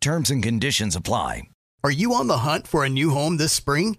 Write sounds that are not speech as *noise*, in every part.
Terms and conditions apply. Are you on the hunt for a new home this spring,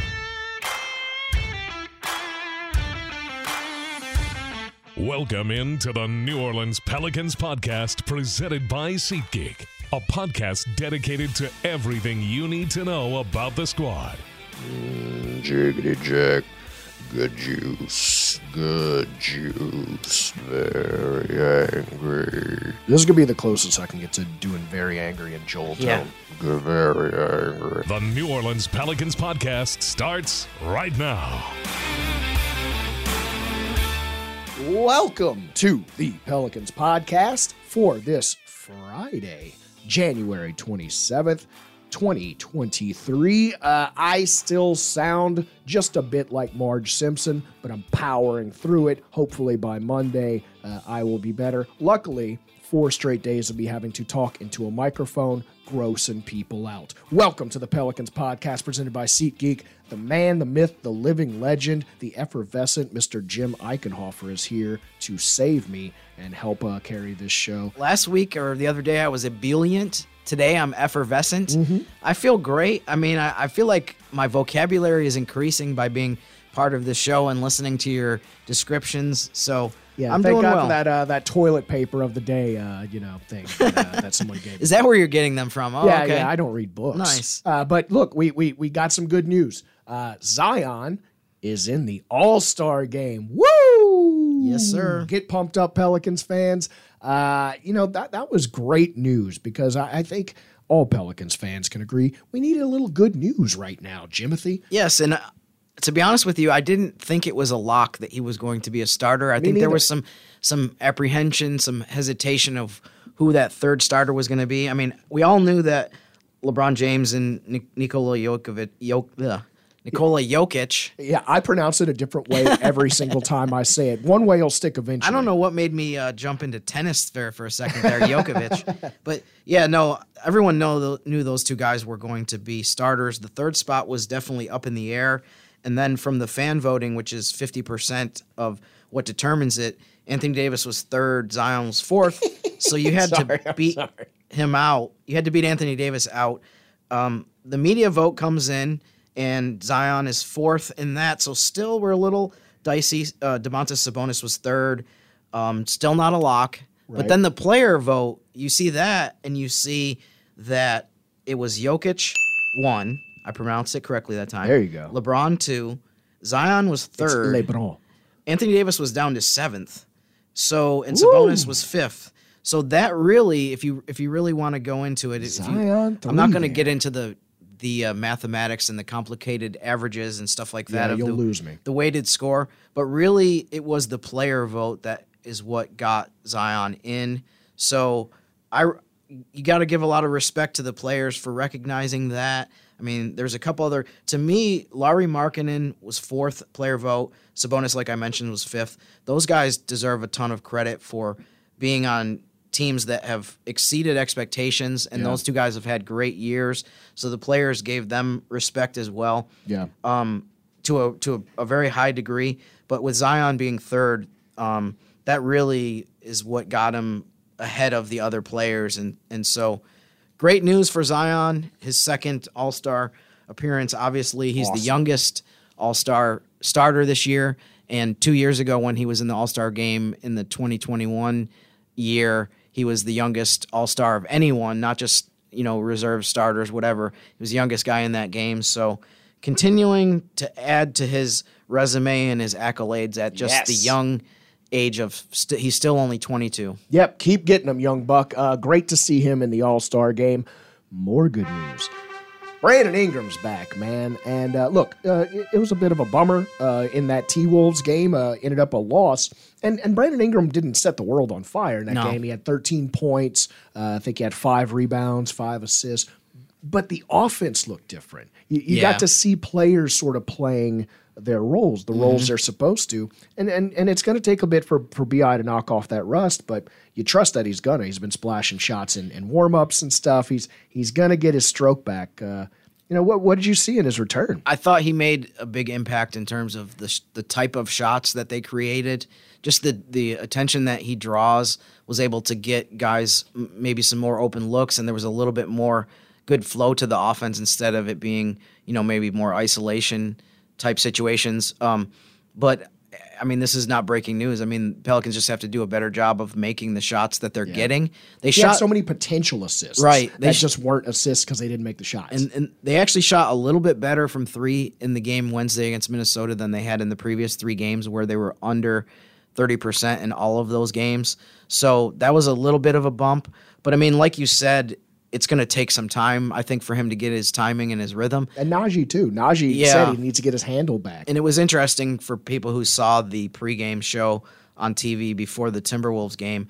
Welcome into the New Orleans Pelicans podcast presented by SeatGeek, a podcast dedicated to everything you need to know about the squad. Mm, jiggity jack. Good juice. Good juice. Very angry. This is gonna be the closest I can get to doing very angry in Joel Yeah. tone. Good, very angry. The New Orleans Pelicans podcast starts right now. Welcome to the Pelicans podcast for this Friday, January 27th, 2023. Uh, I still sound just a bit like Marge Simpson, but I'm powering through it. Hopefully by Monday, uh, I will be better. Luckily, four straight days of me having to talk into a microphone, grossing people out. Welcome to the Pelicans podcast presented by SeatGeek. The man, the myth, the living legend, the effervescent Mr. Jim Eichenhofer is here to save me and help uh, carry this show. Last week or the other day, I was ebullient. Today, I'm effervescent. Mm-hmm. I feel great. I mean, I, I feel like my vocabulary is increasing by being part of the show and listening to your descriptions. So Yeah, I'm doing God well. for that uh, that toilet paper of the day, uh, you know, thing that, uh, that *laughs* someone gave. me. Is that where you're getting them from? Oh, yeah, okay. yeah. I don't read books. Nice. Uh, but look, we we we got some good news. Uh, Zion is in the All Star game. Woo! Yes, sir. Get pumped up, Pelicans fans. Uh, you know that that was great news because I, I think all Pelicans fans can agree we need a little good news right now, Jimothy. Yes, and uh, to be honest with you, I didn't think it was a lock that he was going to be a starter. I think there was some some apprehension, some hesitation of who that third starter was going to be. I mean, we all knew that LeBron James and Nik- Nikola Jokovic, Jok, ugh, Nikola Jokic. Yeah, I pronounce it a different way every single time I say it. One way will stick eventually. I don't know what made me uh, jump into tennis there for a second there, Jokovic. *laughs* but yeah, no, everyone know knew those two guys were going to be starters. The third spot was definitely up in the air. And then from the fan voting, which is 50% of what determines it, Anthony Davis was third, Zion was fourth. *laughs* So you had Sorry, to beat him out. You had to beat Anthony Davis out. Um, the media vote comes in, and Zion is fourth in that. So still, we're a little dicey. Uh, Domantas Sabonis was third. Um, still not a lock. But then the player vote, you see that, and you see that it was Jokic one. I pronounced it correctly that time. There you go. LeBron two. Zion was It's third. LeBron. Anthony Davis was down to seventh. So and Sabonis Woo. was fifth. So that really, if you if you really want to go into it, you- I'm not going to get into the the uh, mathematics and the complicated averages and stuff like that. Yeah, of you'll the, lose me. The weighted score, but really, it was the player vote that is what got Zion in. So I you got to give a lot of respect to the players for recognizing that. I mean, there's a couple other. To me, Lauri Markkanen was fourth player vote. Sabonis, like I mentioned, was fifth. Those guys deserve a ton of credit for being on teams that have exceeded expectations, and Yeah. those two guys have had great years. So the players gave them respect as well Yeah. um, to a to a, a very high degree. But with Zion being third, um, that really is what got him ahead of the other players, and and so great news for Zion. His second All Star appearance. Obviously, he's the youngest All Star starter this year, and two years ago when he was in the All Star game in the 2021 year, he was the youngest All Star of anyone, not just you know reserve starters, whatever. He was the youngest guy in that game. So continuing to add to his resume and his accolades at just the young age of st- he's still only 22. Yep, keep getting him, young buck. Uh, great to see him in the All Star game. More good news. Brandon Ingram's back, man. And uh, look, uh, it, it was a bit of a bummer uh, in that T Wolves game. Uh, ended up a loss. And, and Brandon Ingram didn't set the world on fire in that No. game. He had 13 points. Uh, I think he had five rebounds, five assists. But the offense looked different. You, you Yeah. got to see players sort of playing their roles, the Mm-hmm. roles they're supposed to. And and and it's going to take a bit for for Bi to knock off that rust, but you trust that he's gonna. He's been splashing shots in, in warm ups and stuff. He's he's gonna get his stroke back. Uh, you know what? What did you see in his return? I thought he made a big impact in terms of the sh- the type of shots that they created. Just the the attention that he draws was able to get guys m- maybe some more open looks, and there was a little bit more good flow to the offense instead of it being you know maybe more isolation type situations. Um, but I mean, this is not breaking news. I mean, Pelicans just have to do a better job of making the shots that they're getting. They He shot so many potential assists, Right. They That sh- just weren't assists because they didn't make the shots. and, and they actually shot a little bit better from three in the game Wednesday against Minnesota than they had in the previous three games, where they were under 30% in all of those games. So that was a little bit of a bump. But I mean, like you said, it's going to take some time, I think, for him to get his timing and his rhythm. and Najee too. Najee Yeah. said he needs to get his handle back. And it was interesting for people who saw the pregame show on TV before the Timberwolves game.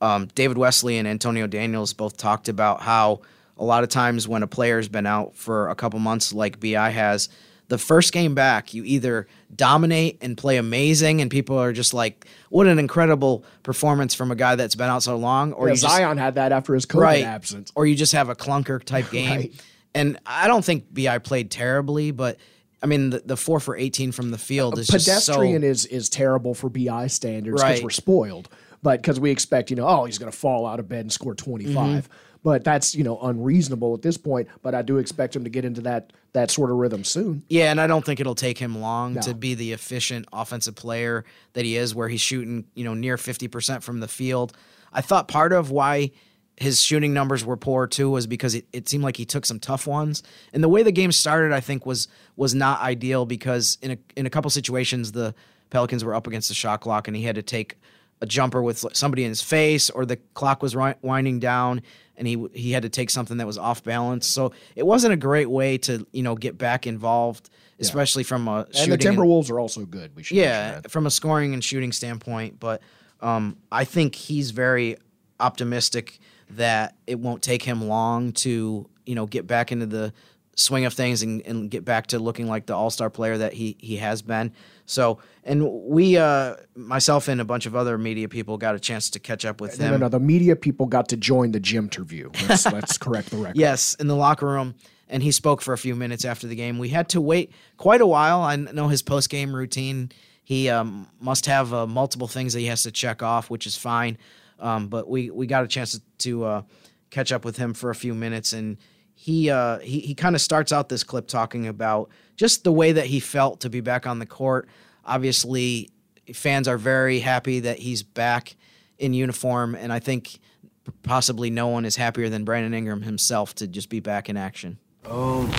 Um, David Wesley and Antonio Daniels both talked about how a lot of times when a player's been out for a couple months, like Bi has, the first game back, you either dominate and play amazing, and people are just like, "What an incredible performance from a guy that's been out so long," or Yeah, you just- Zion had that after his COVID right. absence. Or you just have a clunker type *laughs* game. Right. And I don't think Bi played terribly, but I mean the, the four for eighteen from the field is pedestrian just so, is is terrible for BI standards because Right. we're spoiled. But because we expect, you know, oh, he's going to fall out of bed and score 25. Mm-hmm. But that's, you know, unreasonable at this point. But I do expect him to get into that that sort of rhythm soon. yeah, and I don't think it'll take him long No. to be the efficient offensive player that he is, where he's shooting you know near fifty percent from the field. I thought part of why his shooting numbers were poor too was because it, it seemed like he took some tough ones. And the way the game started, I think was was not ideal because in a in a couple situations the Pelicans were up against the shot clock and he had to take a jumper with somebody in his face or the clock was ri- winding down and he he had to take something that was off balance. So it wasn't a great way to, you know, get back involved, especially from a And the Timberwolves are also good. We should yeah, from a scoring and shooting standpoint, but um, I think he's very optimistic that it won't take him long to you know get back into the swing of things and, and get back to looking like the all star player that he he has been. So, and we, uh, myself and a bunch of other media people, got a chance to catch up with No, him. no, no. The media people got to join the gym interview. Let's, *laughs* let's correct the record. Yes, in the locker room, and he spoke for a few minutes after the game. We had to wait quite a while. I know his post game routine. He um, must have uh, multiple things that he has to check off, which is fine. Um, but we we got a chance to, to uh, catch up with him for a few minutes, and he uh, he he kind of starts out this clip talking about just the way that he felt to be back on the court. Obviously, fans are very happy that he's back in uniform, and I think possibly no one is happier than Brandon Ingram himself to just be back in action. Um,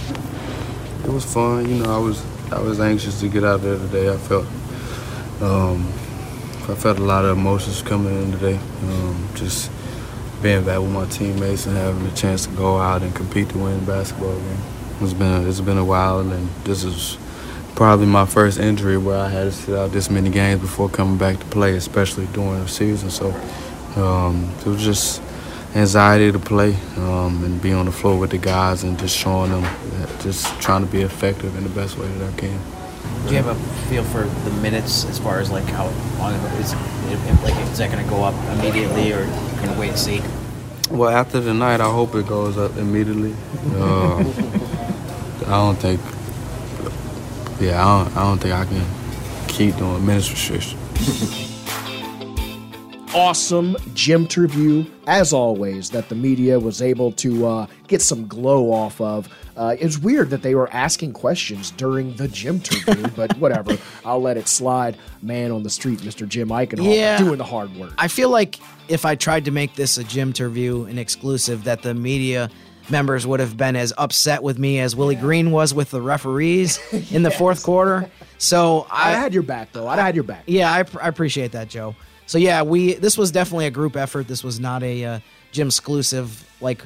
it was fun. You know, I was I was anxious to get out there today. I felt um, I felt a lot of emotions coming in today. Um, just being back with my teammates and having the chance to go out and compete to win basketball game. It's been a, it's been a while, and this is probably my first injury where I had to sit out this many games before coming back to play, especially during the season. So um, it was just anxiety to play um, and be on the floor with the guys and just showing them, just trying to be effective in the best way that I can. Do you have a feel for the minutes as far as like how long is it, like is that going to go up immediately or can wait and see? Well, after the night, I hope it goes up immediately. Uh, I don't think. Yeah, I don't, I don't think I can keep doing minutes restriction. awesome gym interview, as always, that the media was able to uh, get some glow off of. Uh, it's weird that they were asking questions during the gym interview, *laughs* but whatever. I'll let it slide. Man on the street, Mr. Jim Eichenhoff, Yeah. doing the hard work. I feel like if I tried to make this a gym interview, an exclusive, that the media members would have been as upset with me as Willie Green was with the referees *laughs* in the fourth quarter. So I I, had your back, though. I had your back. yeah, I, I appreciate that, Joe. So yeah, we this was definitely a group effort. This was not a uh, gym exclusive like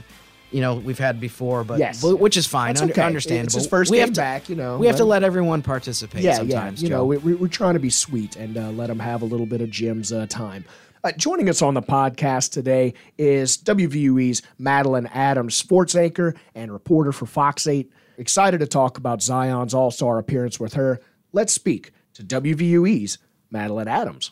you know we've had before, but Yes. which is fine, That's okay. understandable. It's his first we have to, back, you know, We have to let- everyone participate. yeah, sometimes, yeah. You Joe. know, we, we're trying to be sweet and uh, let them have a little bit of Jim's uh, time. Uh, joining us on the podcast today is WVUE's Madeline Adams, sports anchor and reporter for Fox 8. Excited to talk about Zion's All Star appearance with her. Let's speak to WVUE's Madeline Adams.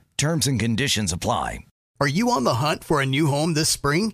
Terms and conditions apply. Are you on the hunt for a new home this spring,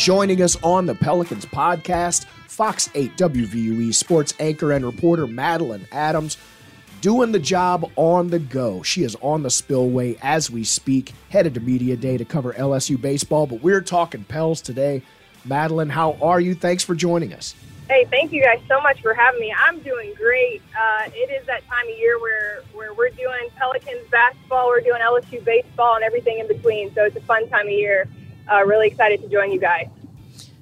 Joining us on the Pelicans podcast, Fox 8 WVUE sports anchor and reporter Madeline Adams, doing the job on the go. She is on the spillway as we speak, headed to Media Day to cover LSU baseball, but we're talking Pels today. Madeline, how are you? Thanks for joining us. Hey, thank you guys so much for having me. I'm doing great. Uh, it is that time of year where, where we're doing Pelicans basketball, we're doing LSU baseball, and everything in between. So it's a fun time of year. Uh, really excited to join you guys.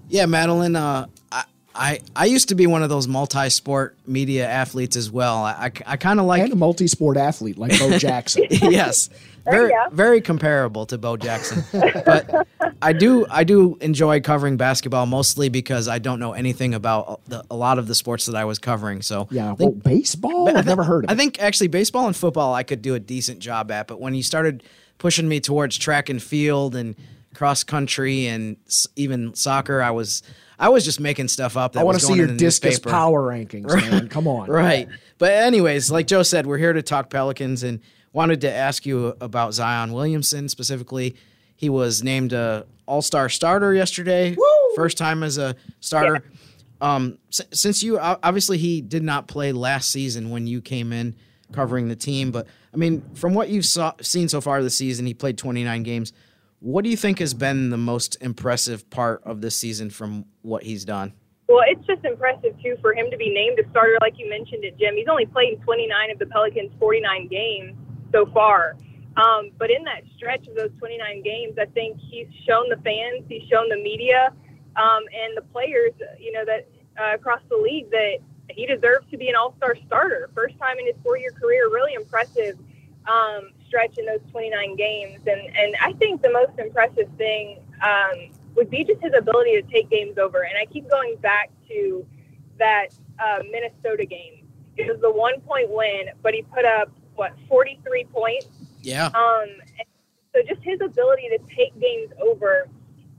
Yeah, Madeline. Uh, I, I I used to be one of those multi-sport media athletes as well. I I, I kind of like and a multi-sport athlete like Bo *laughs* Jackson. yes, very very comparable to Bo Jackson. *laughs* but I do I do enjoy covering basketball mostly because I don't know anything about the, a lot of the sports that I was covering. So Yeah, I well, think- baseball? I've never heard of I it. think actually baseball and football I could do a decent job at, but when you started pushing me towards track and field and cross country and even soccer, I was I was just making stuff up. That I want to see your discus newspaper. power rankings, man. Come on. Right. But anyways, like Joe said, we're here to talk Pelicans and wanted to ask you about Zion Williamson specifically. He was named a All-Star starter yesterday. First time as a starter. Um, since you obviously he did not play last season when you came in covering the team, but I mean, from what you've saw, seen so far this season, he played 29 games. What do you think has been the most impressive part of this season from what he's done? Well, it's just impressive, too, for him to be named a starter, like you mentioned it, Jim. He's only played in 29 of the Pelicans' 49 games so far. Um, but in that stretch of those 29 games, I think he's shown the fans, he's shown the media, um, and the players, you know, that uh, across the league that he deserves to be an all-star starter. First time in his four-year career, really impressive um, stretch in those 29 games. And, and I think the most impressive thing um, would be just his ability to take games over. And I keep going back to that uh, Minnesota game. It was the one point win, but he put up, what, 43 points? Yeah. Um, so just his ability to take games over.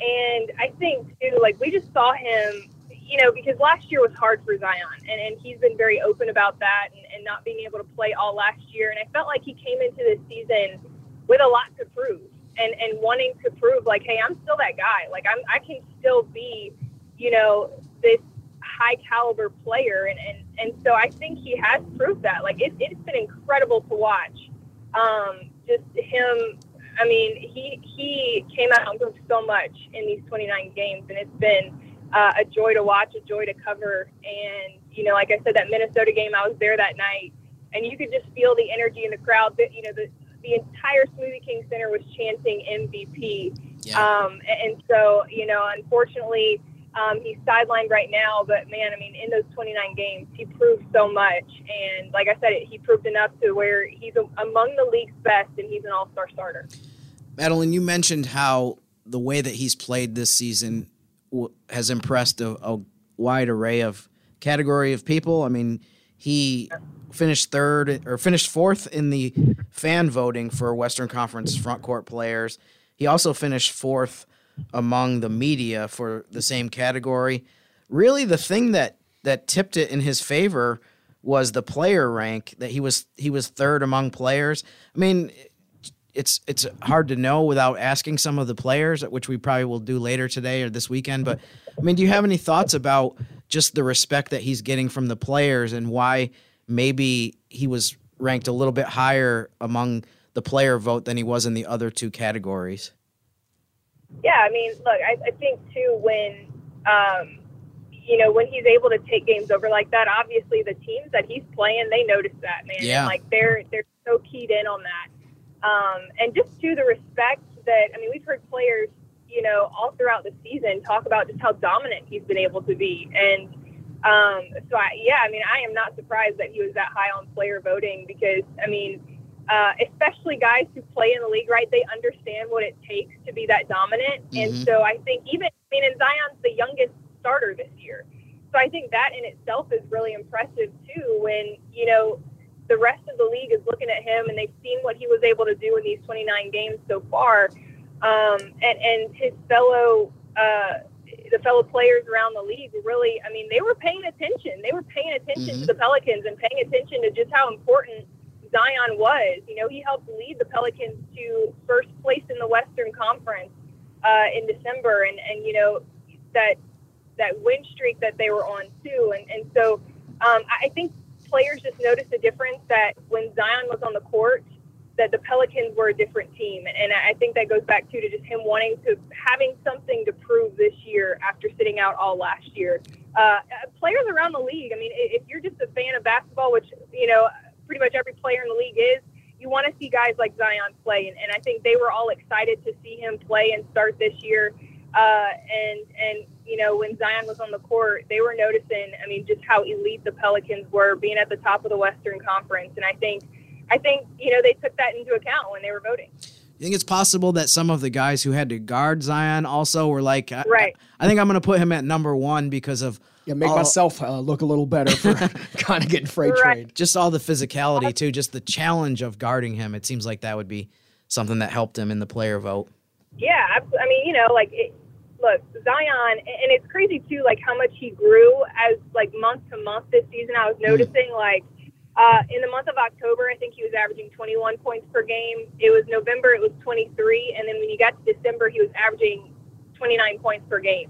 And I think, too, like we just saw him, you know, because last year was hard for Zion, and, and he's been very open about that and, and not being able to play all last year. And I felt like he came into this season with a lot to prove and, and wanting to prove, like, hey, I'm still that guy. Like, I'm, I can still be, you know, this high caliber player, and, and and so I think he has proved that. Like it, it's been incredible to watch. Um, just him. I mean, he he came out and proved so much in these 29 games, and it's been uh, a joy to watch, a joy to cover. And you know, like I said, that Minnesota game, I was there that night, and you could just feel the energy in the crowd. That you know, the the entire Smoothie King Center was chanting MVP. Yeah. Um, and, so, you know, unfortunately, um, he's sidelined right now. But man, I mean, in those 29 games, he proved so much. And like I said, he proved enough to where he's a, among the league's best, and he's an All-Star starter. Madeline, you mentioned how the way that he's played this season has impressed a, a wide array of category of people. I mean, he finished third or finished fourth in the fan voting for Western Conference front court players. He also finished fourth among the media for the same category. Really, the thing that that tipped it in his favor was the player rank that he was he was third among players. I mean, it's it's hard to know without asking some of the players, which we probably will do later today or this weekend. But I mean, do you have any thoughts about just the respect that he's getting from the players and why maybe he was ranked a little bit higher among the player vote than he was in the other two categories? Yeah, I mean, look, I, I think too when um, you know when he's able to take games over like that. Obviously, the teams that he's playing, they notice that man. Yeah. And, like they're they're so keyed in on that. Um, and just to the respect that I mean, we've heard players, you know, all throughout the season talk about just how dominant he's been able to be. And um, so, I, yeah, I mean, I am not surprised that he was that high on player voting because, I mean, uh, especially guys who play in the league, right? They understand what it takes to be that dominant. And Mhm. so I think even, I mean, and Zion's the youngest starter this year. So I think that in itself is really impressive too when, you know, the rest of the league is looking at him and they've seen what he was able to do in these 29 games so far. Um, and, and his fellow, uh, the fellow players around the league really, I mean, they were paying attention. They were paying attention to the Pelicans and paying attention to just how important Zion was. You know, he helped lead the Pelicans to first place in the Western Conference uh, in December, and and you know that that win streak that they were on too. And and so um, I think players just noticed a difference that when Zion was on the court, that the Pelicans were a different team, and I think that goes back to to just him wanting to having something to prove this year after sitting out all last year. Uh, players around the league, I mean, if you're just a fan of basketball, which you know pretty much every player in the league is, you want to see guys like Zion play, and, and I think they were all excited to see him play and start this year. Uh, and and you know when Zion was on the court, they were noticing. I mean, just how elite the Pelicans were, being at the top of the Western Conference, and I think I think you know they took that into account when they were voting. You think it's possible that some of the guys who had to guard Zion also were like, I, Right. I think I'm going to put him at number one because of Yeah, make all- myself uh, look a little better for *laughs* kind of getting freight Right. trade. just all the physicality too, just the challenge of guarding him. It seems like that would be something that helped him in the player vote. Yeah, I mean, you know, like it, look, Zion, and it's crazy too, like how much he grew as like month to month this season. I was noticing like uh, in the month of October, I think he was averaging 21 points per game. It was November, it was 23, and then when you got to December, he was averaging 29 points per game.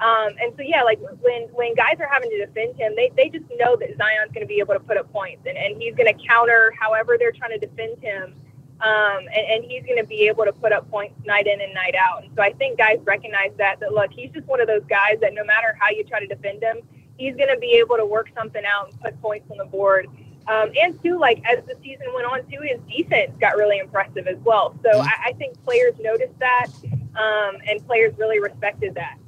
Um, and so yeah, like when when guys are having to defend him, they, they just know that Zion's going to be able to put up points, and, and he's going to counter however they're trying to defend him um, and, and he's going to be able to put up points night in and night out. And so I think guys recognize that. That look, he's just one of those guys that no matter how you try to defend him, he's going to be able to work something out and put points on the board. Um, and too, like as the season went on, too, his defense got really impressive as well. So I, I think players noticed that, um, and players really respected that.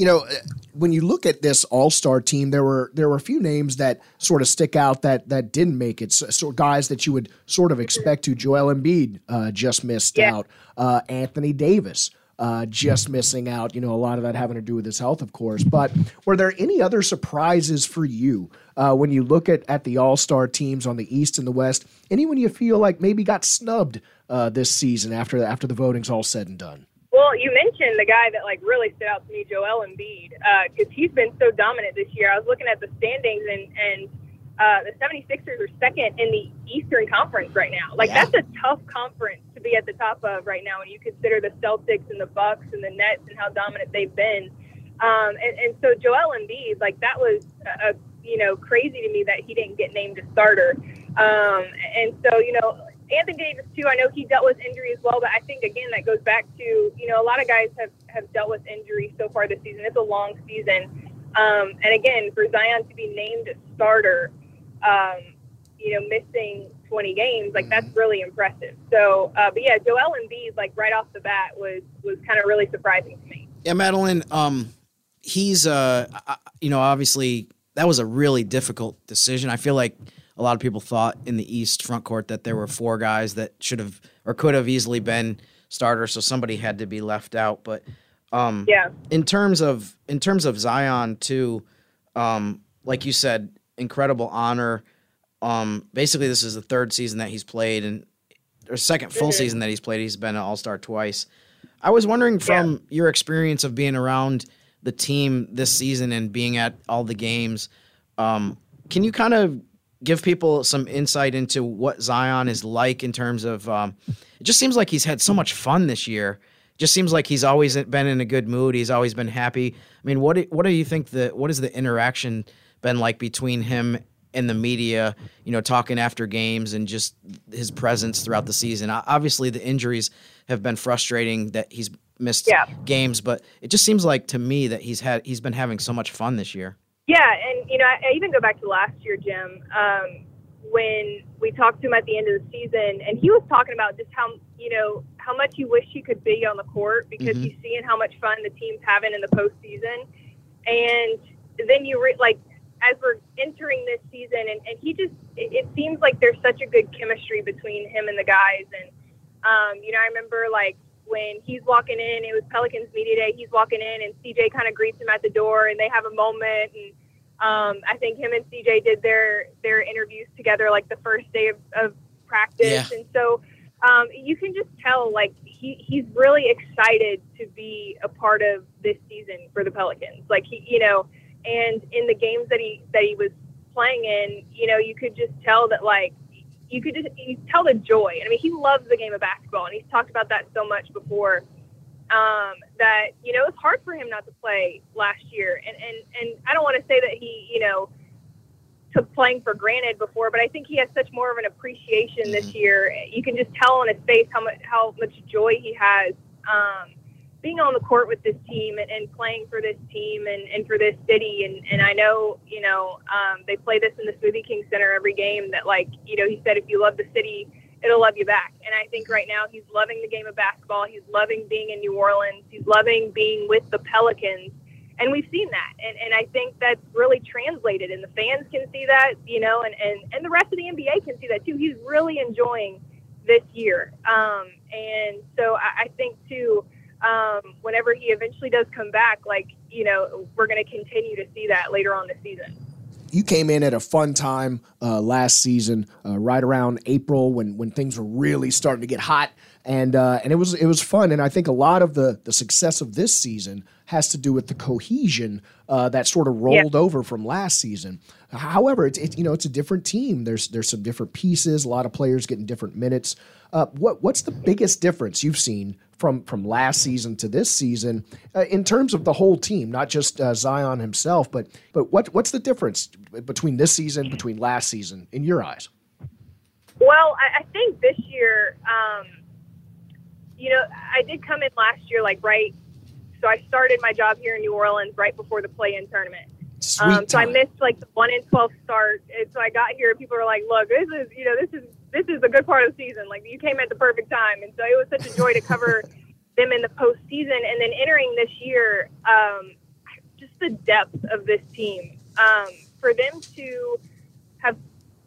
you know, when you look at this All Star team, there were there were a few names that sort of stick out that that didn't make it. So, so guys that you would sort of expect to. Joel Embiid uh, just missed Yeah. out. Uh, Anthony Davis. Uh, just missing out, you know, a lot of that having to do with his health, of course. But were there any other surprises for you uh, when you look at, at the All Star teams on the East and the West? Anyone you feel like maybe got snubbed uh, this season after after the voting's all said and done? Well, you mentioned the guy that like really stood out to me, Joel Embiid, because he's been so dominant this year. I was looking at the standings, and and uh, the 76ers are second in the Eastern Conference right now. Like Yeah. that's a tough conference to be at the top of right now when you consider the Celtics and the Bucks and the Nets and how dominant they've been. Um, and, and so Joel Embiid, like that was a, a you know crazy to me that he didn't get named a starter. Um, and so you know Anthony Davis too. I know he dealt with injury as well, but I think again that goes back to you know a lot of guys have have dealt with injury so far this season. It's a long season, um, and again for Zion to be named starter, um, you know, missing 20 games, like that's really impressive. So, uh, but yeah, Joel Embiid, like right off the bat, was was kind of really surprising to me. Yeah, Madeline. Um, he's uh, you know, obviously that was a really difficult decision. I feel like a lot of people thought in the East front court that there were four guys that should have or could have easily been starters, so somebody had to be left out. But um, yeah, in terms of in terms of Zion too, um, like you said, incredible honor. Um, basically, this is the third season that he's played, and or second full Mhm. season that he's played. He's been an All Star twice. I was wondering from your experience of being around the team this season and being at all the games, um, can you kind of give people some insight into what Zion is like in terms of? Um, it just seems like he's had so much fun this year. It just seems like he's always been in a good mood. He's always been happy. I mean, what do, what do you think the what is the interaction been like between him and the media? You know, talking after games and just his presence throughout the season. Obviously, the injuries have been frustrating that he's missed Yeah. games, but it just seems like to me that he's had he's been having so much fun this year. Yeah, and you know, I, I even go back to last year, Jim, um, when we talked to him at the end of the season, and he was talking about just how you know how much he wished he could be on the court because Mhm. he's seeing how much fun the team's having in the postseason, and then you re- like as we're entering this season, and, and he just it, it seems like there's such a good chemistry between him and the guys, and um, you know, I remember like when he's walking in, it was Pelicans media day. He's walking in, and CJ kind of greets him at the door, and they have a moment. And um, I think him and CJ did their their interviews together, like the first day of, of practice. Yeah. And so um, you can just tell, like he he's really excited to be a part of this season for the Pelicans. Like he, you know, and in the games that he that he was playing in, you know, you could just tell that like you could just you tell the joy. I mean, he loves the game of basketball, and he's talked about that so much before. Um, that you know, it's hard for him not to play last year, and and and I don't want to say that he you know took playing for granted before, but I think he has such more of an appreciation this year. You can just tell on his face how much how much joy he has um, being on the court with this team and, and playing for this team and, and for this city. And, and I know, you know, um, they play this in the Smoothie King Center every game that, like, you know, he said, if you love the city, it'll love you back. And I think right now he's loving the game of basketball. He's loving being in New Orleans. He's loving being with the Pelicans. And we've seen that. And, and I think that's really translated. And the fans can see that, you know, and, and, and the rest of the NBA can see that too. He's really enjoying this year. Um, and so I, I think, too, um, whenever he eventually does come back, like, you know, we're going to continue to see that later on this season. You came in at a fun time uh, last season, uh, right around April when when things were really starting to get hot, and uh, and it was it was fun. And I think a lot of the the success of this season has to do with the cohesion uh, that sort of rolled over from last season. However, it's it, you know it's a different team. There's there's some different pieces. A lot of players getting different minutes. Uh, what what's the biggest difference you've seen from from last season to this season uh, in terms of the whole team, not just uh, Zion himself, but but what what's the difference between this season between last season in your eyes? Well, I, I think this year, um, you know, I did come in last year, like right. So I started my job here in New Orleans right before the play-in tournament. Sweet Um, so I missed like the one in twelve start, and so I got here. People were like, "Look, this is you know this is this is a good part of the season. Like you came at the perfect time." And so it was such a joy to cover *laughs* them in the postseason, and then entering this year, um, just the depth of this team. Um, for them to have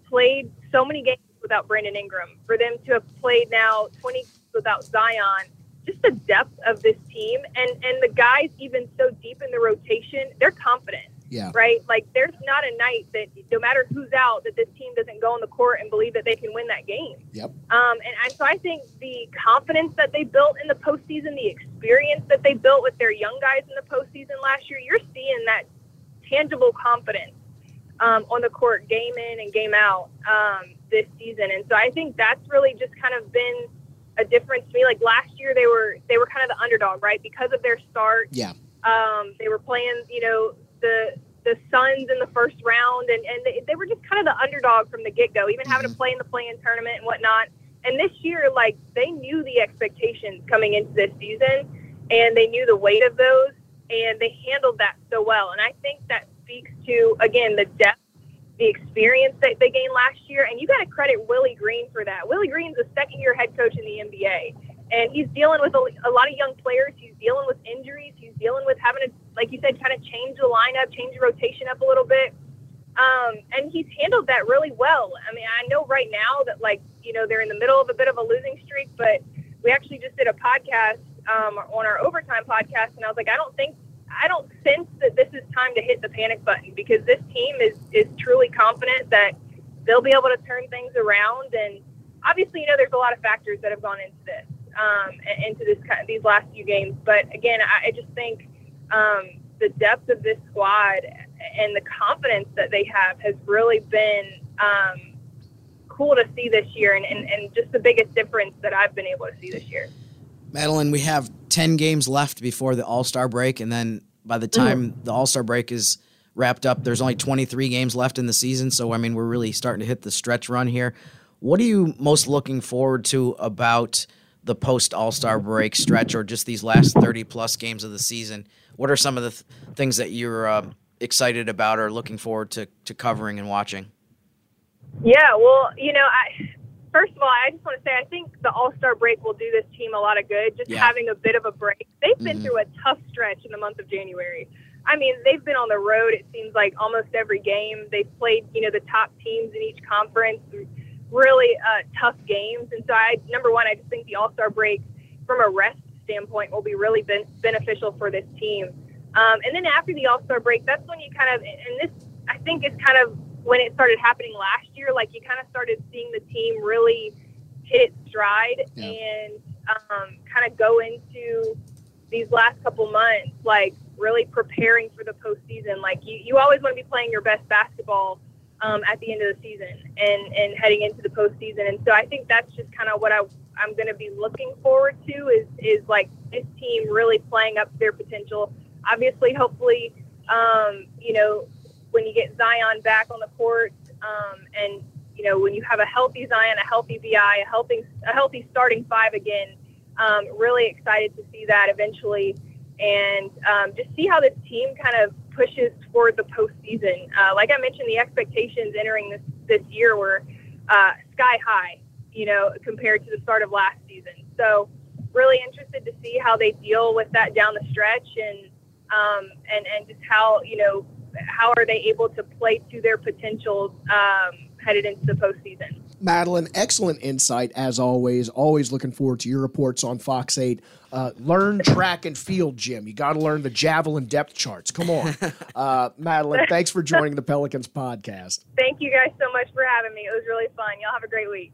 played so many games without Brandon Ingram, for them to have played now 20 without Zion, just the depth of this team, and and the guys even so deep in the rotation, they're confident Yeah. right? Like there's not a night that no matter who's out, that this team doesn't go on the court and believe that they can win that game. Yep. Um, and, and so I think the confidence that they built in the postseason, the experience that they built with their young guys in the postseason last year, you're seeing that tangible confidence um, on the court, game in and game out um, this season. And so I think that's really just kind of been a difference to me. Like last year, they were they were kind of the underdog, right? Because of their start, Yeah. Um, they were playing, you know, the the Suns in the first round, and and they, they were just kind of the underdog from the get go, even having to mm-hmm. play in the play-in tournament and whatnot. And this year, like they knew the expectations coming into this season, and they knew the weight of those, and they handled that so well. And I think that speaks to again the depth, the experience that they gained last year. And you got to credit Willie Green for that. Willie Green's a second-year head coach in the NBA, and he's dealing with a, a lot of young players. He's dealing with injuries. He's dealing with having to, like you said, kind of change the lineup, change the rotation up a little bit. Um, and he's handled that really well. I mean, I know right now that like you know they're in the middle of a bit of a losing streak, but we actually just did a podcast um, on our overtime podcast, and I was like, I don't think, I don't sense that this is time to hit the panic button because this team is is truly confident that they'll be able to turn things around. And obviously, you know, there's a lot of factors that have gone into this, um, into this these last few games. But again, I, I just think um, the depth of this squad and the confidence that they have has really been um, cool to see this year and, and, and just the biggest difference that I've been able to see this year. Madeline, we have 10 games left before the All Star break. And then by the time the All Star break is wrapped up, there's only 23 games left in the season. So, I mean, we're really starting to hit the stretch run here. What are you most looking forward to about the post All Star break stretch or just these last 30 plus games of the season? What are some of the th- things that you're uh, excited about or looking forward to, to covering and watching? Yeah, well, you know, I first of all, I just want to say I think the All Star break will do this team a lot of good. Just Yeah. having a bit of a break. They've been Mhm. through a tough stretch in the month of January. I mean, they've been on the road. It seems like almost every game they've played. You know, the top teams in each conference. Really uh, tough games. And so, I number one, I just think the All Star break, from a rest standpoint, will be really ben- beneficial for this team. Um, and then after the All Star break, that's when you kind of, and this I think is kind of when it started happening last year. Like you kind of started seeing the team really hit its stride and um, kind of go into these last couple months, like really preparing for the postseason. Like you, you always want to be playing your best basketball um, at the end of the season and, and heading into the postseason. And so I think that's just kind of what I, I'm going to be looking forward to is, is like this team really playing up their potential. Obviously, hopefully, um, you know, when you get Zion back on the court, um, and you know when you have a healthy Zion, a healthy BI, a healthy a healthy starting five again. Um, really excited to see that eventually, and um, just see how this team kind of pushes toward the postseason. Uh, like I mentioned, the expectations entering this this year were uh, sky high, you know, compared to the start of last season. So really interested to see how they deal with that down the stretch and um, and and just how you know how are they able to play to their potential um, headed into the postseason. Madeline, excellent insight as always. Always looking forward to your reports on Fox 8. Uh, learn track and field, Jim. You got to learn the javelin depth charts. Come on. *laughs* Uh, Madeline, thanks for joining the Pelicans podcast. Thank you guys so much for having me. It was really fun. Y'all have a great week.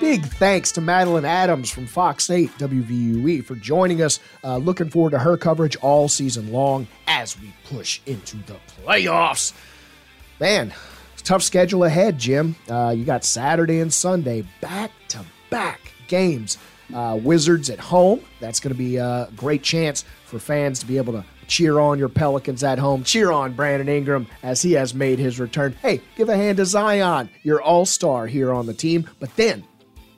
Big thanks to Madeline Adams from Fox 8 WVUE for joining us. Uh, looking forward to her coverage all season long as we push into the playoffs. Man, tough schedule ahead, Jim. Uh, you got Saturday and Sunday back to back games. Uh, Wizards at home. That's going to be a great chance for fans to be able to cheer on your Pelicans at home. Cheer on Brandon Ingram as he has made his return. Hey, give a hand to Zion, your all star here on the team. But then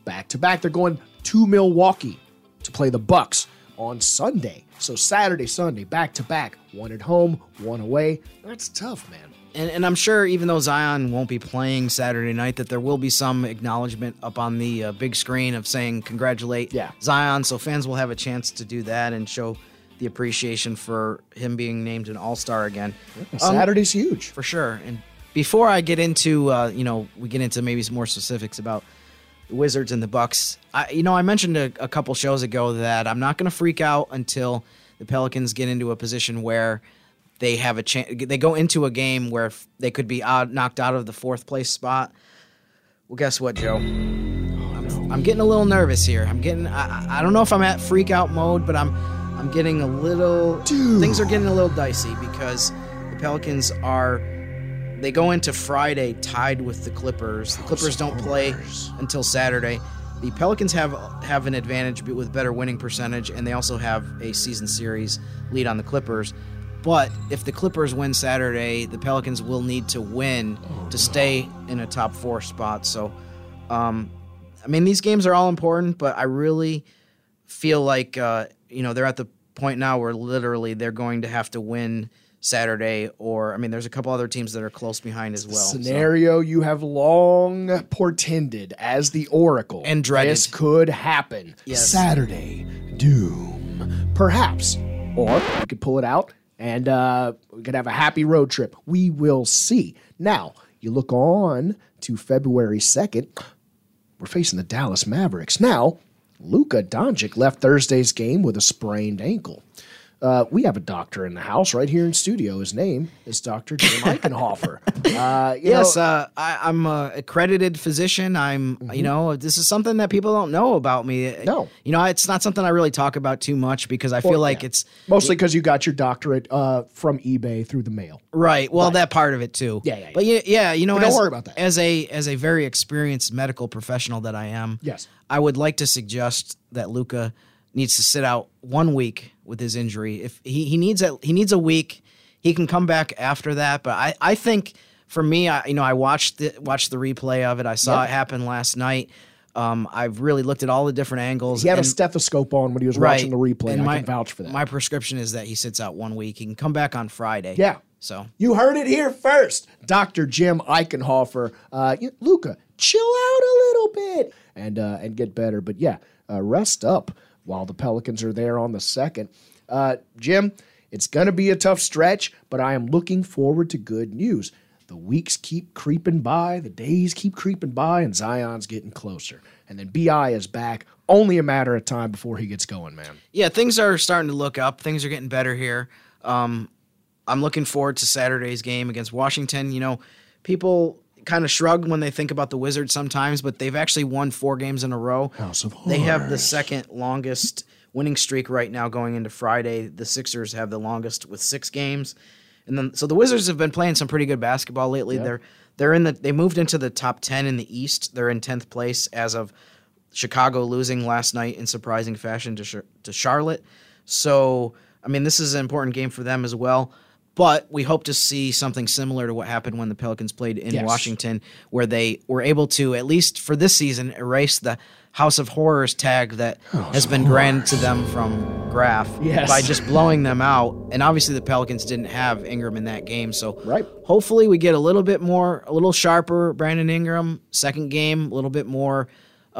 back to back. They're going to Milwaukee to play the Bucks on Sunday. So Saturday, Sunday, back to back. One at home, one away. That's tough, man. And, and I'm sure even though Zion won't be playing Saturday night, that there will be some acknowledgement up on the uh, big screen of saying congratulate Zion. So fans will have a chance to do that and show the appreciation for him being named an All Star again. Um, Saturday's huge for sure. And before I get into, uh, you know, we get into maybe some more specifics about the Wizards and the Bucks. I, you know, I mentioned a, a couple shows ago that I'm not going to freak out until the Pelicans get into a position where they have a chance. They go into a game where f- they could be out, knocked out of the fourth place spot. Well, guess what, Joe? Oh, I'm, I'm getting a little nervous here. I'm getting. I, I- I don't know if I'm at freak out mode, but I'm. I'm getting a little. Things are getting a little dicey because the Pelicans are. They go into Friday tied with the Clippers. The Clippers don't play until Saturday. the Pelicans have have an advantage with better winning percentage, and they also have a season series lead on the Clippers. But if the Clippers win Saturday, the Pelicans will need to win to stay in a top four spot. So, um, I mean, these games are all important, but I really feel like uh, you know they're at the point now where literally they're going to have to win Saturday, or I mean, there's a couple other teams that are close behind as well. so- Scenario you have long portended as the Oracle. And dreaded. This could happen. Yes. Saturday, doom. Perhaps. Or we could pull it out and uh, we could have a happy road trip. We will see. Now, you look on to February 2nd. We're facing the Dallas Mavericks. Now, Luka Doncic left Thursday's game with a sprained ankle. Uh, we have a doctor in the house right here in studio. His name is Dr. Jim *laughs* Eichenhofer. Uh, yes, know- uh, I, I'm a accredited physician. I'm, you know, this is something that people don't know about me. No. you know, it's not something I really talk about too much because I feel like yeah. it's Mostly because you got your doctorate uh, from eBay through the mail. right. Well, that part of it too. Yeah, yeah, yeah. But yeah, yeah, you know, But don't as, worry about that. As a as a very experienced medical professional that I am, Yes. I would like to suggest that Luka needs to sit out one week with his injury. If he, he needs a he needs a week, he can come back after that. But I, I think for me, I you know I watched the watched the replay of it. I saw Yeah. it happen last night. Um, I've really looked at all the different angles. He had a stethoscope on when he was watching the replay. and I my, can vouch for that. My prescription is that he sits out one week. He can come back on Friday. Yeah. So You heard it here first. Dr. Jim Eichenhofer. Uh, you- Luka, chill out a little bit and uh, and get better. But yeah, uh, rest up while the Pelicans are there on the second. Uh, Jim, it's going to be a tough stretch, but I am looking forward to good news. The weeks keep creeping by, the days keep creeping by, and Zion's getting closer. And then BI is back. Only a matter of time before he gets going, man. yeah, things are starting to look up. Things are getting better here. Um, I'm looking forward to Saturday's game against Washington. You know, people kind of shrug when they think about the Wizards sometimes, but they've actually won four games in a row. House of They have the second longest winning streak right now going into Friday. The Sixers have the longest with six games. And then so the Wizards have been playing some pretty good basketball lately. Yeah. They're they're in the they moved into the top 10 in the East. They're in 10th place as of Chicago losing last night in surprising fashion to to Charlotte. So, I mean, this is an important game for them as well. But we hope to see something similar to what happened when the Pelicans played in Yes. Washington, where they were able to, at least for this season, erase the House of Horrors tag that has been granted to them from Graph Yes. by just blowing them out. And obviously, the Pelicans didn't have Ingram in that game. So, Right. hopefully, we get a little bit more, a little sharper Brandon Ingram. Second game, a little bit more.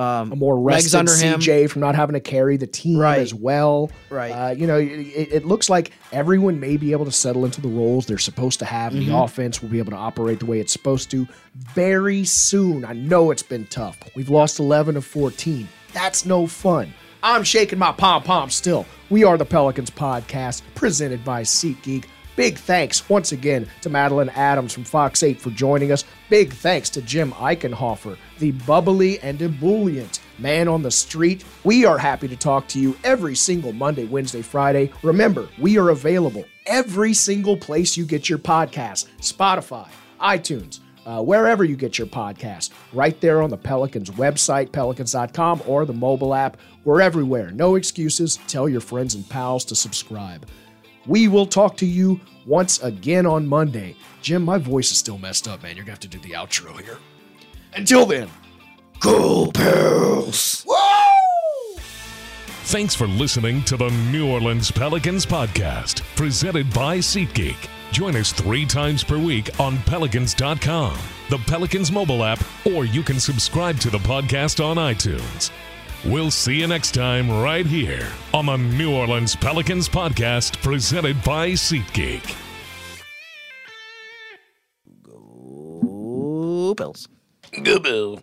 Um, a more legs rested under him. CJ from not having to carry the team Right. as well. Right. Uh, you know, it, it looks like everyone may be able to settle into the roles they're supposed to have. and The offense will be able to operate the way it's supposed to very soon. I know it's been tough. We've lost 11 of 14. That's no fun. I'm shaking my pom pom still. We are the Pelicans podcast presented by SeatGeek. Big thanks once again to Madeline Adams from Fox 8 for joining us. Big thanks to Jim Eichenhofer, the bubbly and ebullient man on the street. We are happy to talk to you every single Monday, Wednesday, Friday. Remember, we are available every single place you get your podcast Spotify, iTunes, uh, wherever you get your podcast, right there on the Pelicans website, pelicans.com, or the mobile app. We're everywhere. No excuses. Tell your friends and pals to subscribe. We will talk to you once again on Monday. Jim, my voice is still messed up, man. You're going to have to do the outro here. Until then, go Pels! Thanks for listening to the New Orleans Pelicans podcast, presented by SeatGeek. Join us three times per week on Pelicans.com, the Pelicans mobile app, or you can subscribe to the podcast on iTunes. We'll see you next time right here on the New Orleans Pelicans podcast, presented by SeatGeek. Go Bills. Go Bill.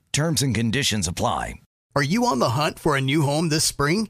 Terms and conditions apply. Are you on the hunt for a new home this spring?